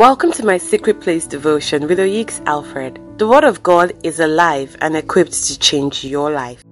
Welcome to my Secret Place devotion with Oyeks Alfred. The Word of God is alive and equipped to change your life.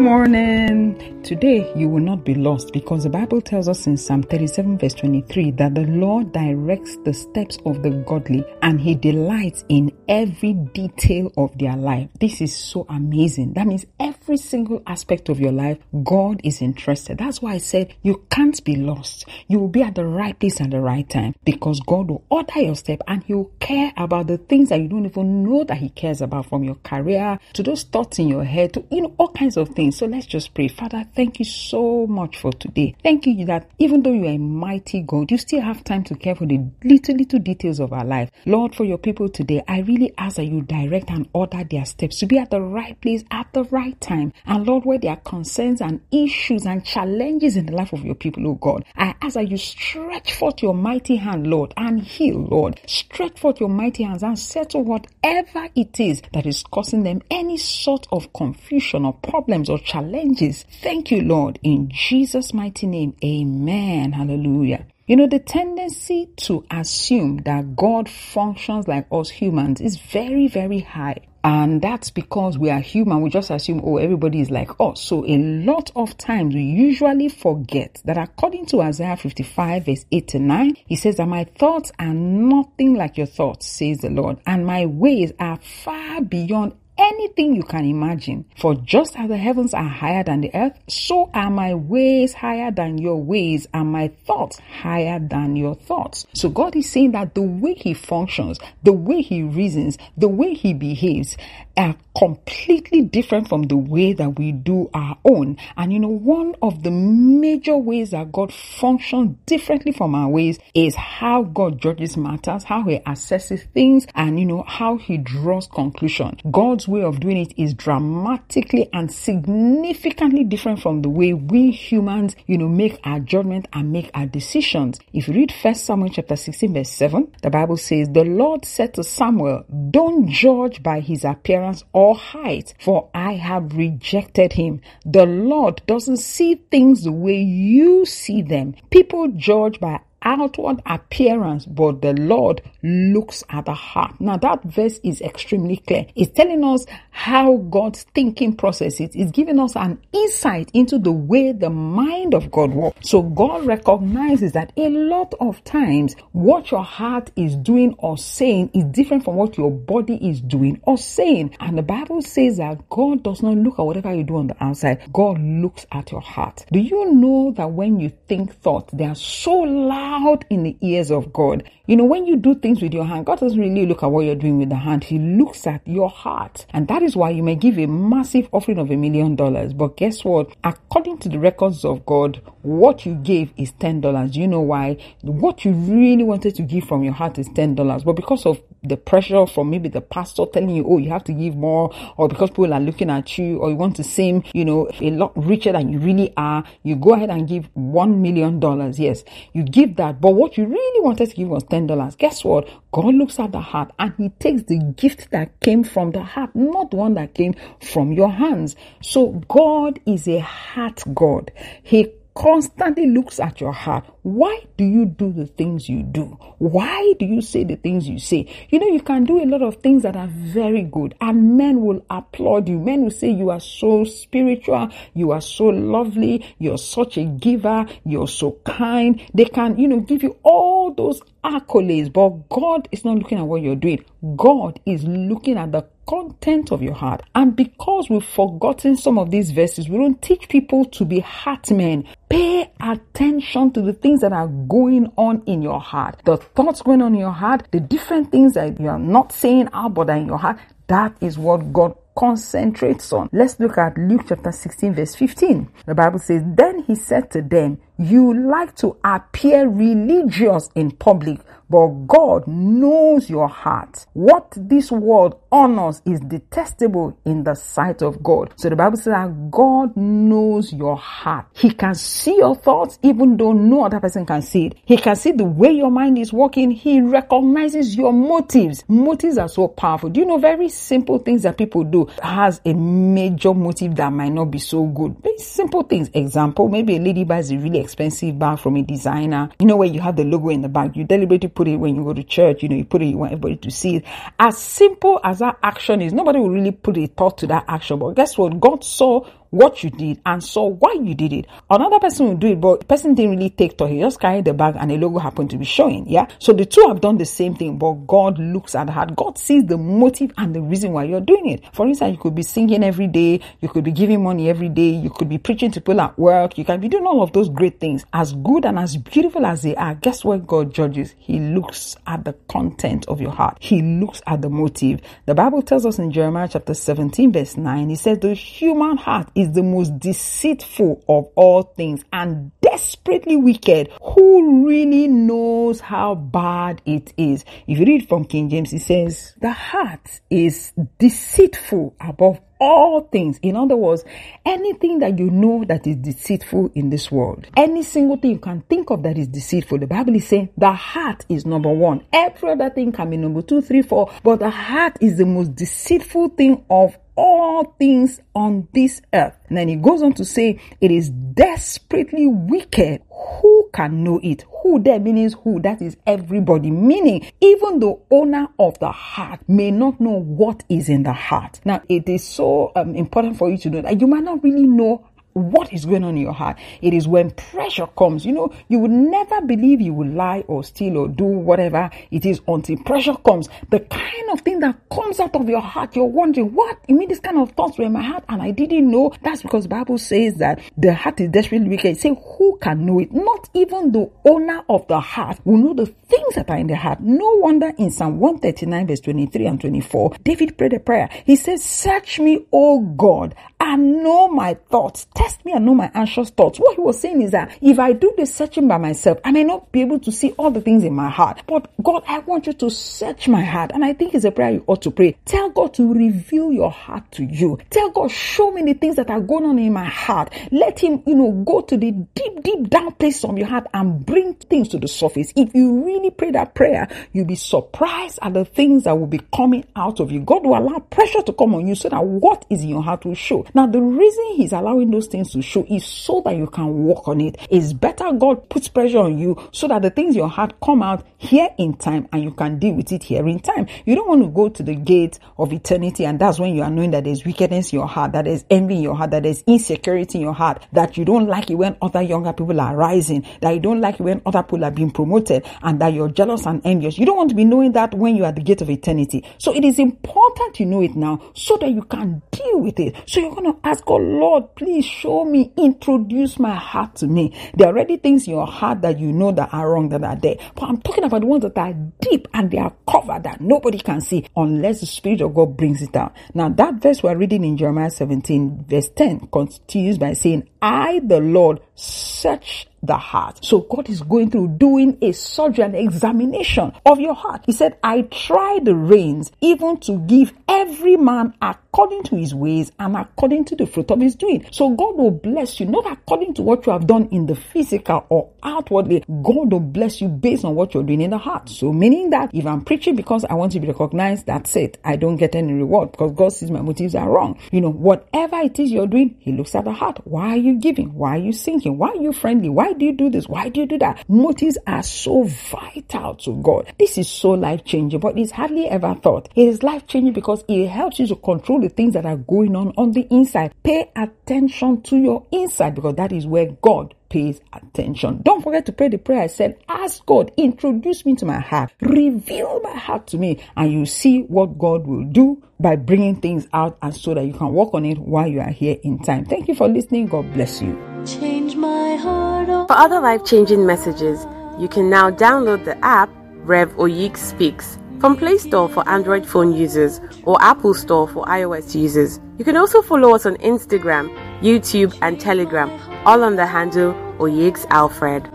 Morning. Today you will not be lost because the Bible tells us in Psalm 37, verse 23, that the Lord directs the steps of the godly and he delights in every detail of their life. This is so amazing. That means every single aspect of your life, God is interested. That's why I said you can't be lost. You will be at the right place at the right time because God will order your step and He will care about the things that you don't even know that He cares about from your career to those thoughts in your head to, you know, all kinds of things. So let's just pray. Father, thank you so much for today. Thank you that even though you are a mighty God, you still have time to care for the little, little details of our life. Lord, for your people today, I really ask that you direct and order their steps to be at the right place at the right time. And Lord, where there are concerns and issues and challenges in the life of your people, oh God, I ask that you stretch forth your mighty hand, Lord, and heal, Lord. Stretch forth your mighty hands and settle whatever it is that is causing them any sort of confusion or problems or challenges. Thank you, Lord, in Jesus' mighty name. Amen. Hallelujah. You know, the tendency to assume that God functions like us humans is very, very high. And that's because we are human. We just assume, oh, everybody is like us. So a lot of times we usually forget that according to Isaiah 55 verse 8 to 9, he says that my thoughts are nothing like your thoughts, says the Lord, and my ways are far beyond anything you can imagine. For just as the heavens are higher than the earth, so are my ways higher than your ways, and my thoughts higher than your thoughts. So God is saying that the way He functions, the way He reasons, the way He behaves are completely different from the way that we do our own. And you know, one of the major ways that God functions differently from our ways is how God judges matters, how He assesses things, and you know, how He draws conclusion. God's way of doing it is dramatically and significantly different from the way we humans, you know, make our judgment and make our decisions. If you read First Samuel chapter 16 verse 7, the Bible says, The Lord said to Samuel, Don't judge by his appearance or height, for I have rejected him. The Lord doesn't see things the way you see them. People judge by outward appearance, but the Lord looks at the heart. Now that verse is extremely clear. It's telling us how God's thinking process is. It's giving us an insight into the way the mind of God works. So God recognizes that a lot of times what your heart is doing or saying is different from what your body is doing or saying. And the Bible says that God does not look at whatever you do on the outside. God looks at your heart. Do you know that when you think thoughts, they are so loud loud in the ears of God. You know, when you do things with your hand, God doesn't really look at what you're doing with the hand. He looks at your heart. And that is why you may give a massive offering of a million dollars. But guess what? According to the records of God, what you gave is $10. You know why? What you really wanted to give from your heart is $10. But because of the pressure from maybe the pastor telling you, oh, you have to give more, or because people are looking at you, or you want to seem, you know, a lot richer than you really are, you go ahead and give $1 million. Yes, you give that. But what you really wanted to give was $10. Guess what? God looks at the heart and he takes the gift that came from the heart, not the one that came from your hands. So God is a heart God. He constantly looks at your heart. Why do you do the things you do? Why do you say the things you say? You know, you can do a lot of things that are very good and men will applaud you. Men will say you are so spiritual, you are so lovely, you're such a giver, you're so kind. They can, you know, give you all those accolades, but God is not looking at what you're doing. God is looking at the content of your heart. And because we've forgotten some of these verses, we don't teach people to be heart men. Pay attention to the things that are going on in your heart, the thoughts going on in your heart, the different things that you are not saying out but are in your heart. That is what God concentrates on. Let's look at Luke chapter 16, verse 15. The Bible says, Then he said to them, You like to appear religious in public, but God knows your heart. What this world honors is detestable in the sight of God. So the Bible says that God knows your heart. He can see your thoughts even though no other person can see it. He can see the way your mind is working. He recognizes your motives. Motives are so powerful. Do you know very simple things that people do? Has a major motive that might not be so good. Very simple things. Example, maybe a lady buys a really expensive bag from a designer. You know where you have the logo in the bag. You deliberately put it when you go to church. You know, you put it, you want everybody to see it. As simple as that action is, nobody will really put a thought to that action. But guess what? God saw what you did and saw why you did it. Another person will do it, but the person didn't really take thought. He just carried the bag and a logo happened to be showing. Yeah. So the two have done the same thing, but God looks at the heart. God sees the motive and the reason why you're doing it. For instance, you could be singing every day. You could be giving money every day. You could be preaching to people at work. You can be doing all of those great things. As good and as beautiful as they are, guess what God judges? He looks at the content of your heart. He looks at the motive. The Bible tells us in Jeremiah chapter 17 verse 9, he says the human heart is the most deceitful of all things and desperately wicked. Who really knows how bad it is? If you read from King James, it says, the heart is deceitful above all things. In other words, anything that you know that is deceitful in this world, any single thing you can think of that is deceitful, the Bible is saying the heart is number one. Every other thing can be number two, three, four, but the heart is the most deceitful thing of all things on this earth. And then he goes on to say, it is desperately wicked. Who can know it? Who there means who? That is everybody. Meaning, even the owner of the heart may not know what is in the heart. Now, it is so um, important for you to know that you might not really know what is going on in your heart. It is when pressure comes. You know, you would never believe you will lie or steal or do whatever it is until pressure comes. The kind of thing that comes out of your heart, you're wondering, what? You mean this kind of thoughts were in my heart and I didn't know? That's because Bible says that the heart is desperately wicked. Say, who can know it? Not even the owner of the heart will know the things that are in the heart. No wonder in Psalm 139 verse 23 and 24, David prayed a prayer. He says, search me, O God, and know my thoughts test me and know my anxious thoughts. What he was saying is that if I do the searching by myself, I may not be able to see all the things in my heart. But God, I want you to search my heart. And I think it's a prayer you ought to pray. Tell God to reveal your heart to you. Tell God, show me the things that are going on in my heart. Let him, you know, go to the deep, deep down place of your heart and bring things to the surface. If you really pray that prayer, you'll be surprised at the things that will be coming out of you. God will allow pressure to come on you so that what is in your heart will show. Now, the reason he's allowing those things to show is so that you can work on it. It's better God puts pressure on you so that the things in your heart come out here in time and you can deal with it here in time. You don't want to go to the gate of eternity and that's when you are knowing that there's wickedness in your heart, that there's envy in your heart, that there's insecurity in your heart, that you don't like it when other younger people are rising, that you don't like it when other people are being promoted and that you're jealous and envious. You don't want to be knowing that when you're at the gate of eternity. So it is important you know it now so that you can deal with it. So you're going to ask God, Lord, please show me, introduce my heart to me. There are already things in your heart that you know that are wrong that are there. But I'm talking about the ones that are deep and they are covered that nobody can see unless the Spirit of God brings it out. Now, that verse we're reading in Jeremiah 17, verse 10, continues by saying, I, the Lord, search the heart. So God is going through doing a surgery and examination of your heart. He said, I try the reins even to give every man according to his ways and according to the fruit of his doing. So God will bless you, not according to what you have done in the physical or outwardly. God will bless you based on what you're doing in the heart. So meaning that if I'm preaching because I want to be recognized, that's it. I don't get any reward because God sees my motives are wrong. You know, whatever it is you're doing, He looks at the heart. Why are you giving? Why are you sinking? Why are you friendly? Why why do you do this? Why do you do that? Motives are so vital to God. This is so life changing, but it's hardly ever thought. It is life changing because it helps you to control the things that are going on on the inside. Pay attention to your inside because that is where God pays attention. Don't forget to pray the prayer I said, ask God, introduce me to my heart, reveal my heart to me, and you see what God will do by bringing things out and so that you can work on it while you are here in time. Thank you for listening. God bless you. Change my heart. Oh. For other life changing messages, you can now download the app Rev Oyik Speaks from Play Store for Android phone users or Apple Store for iOS users. You can also follow us on Instagram, YouTube, and Telegram, all on the handle Oyeks Alfred.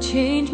change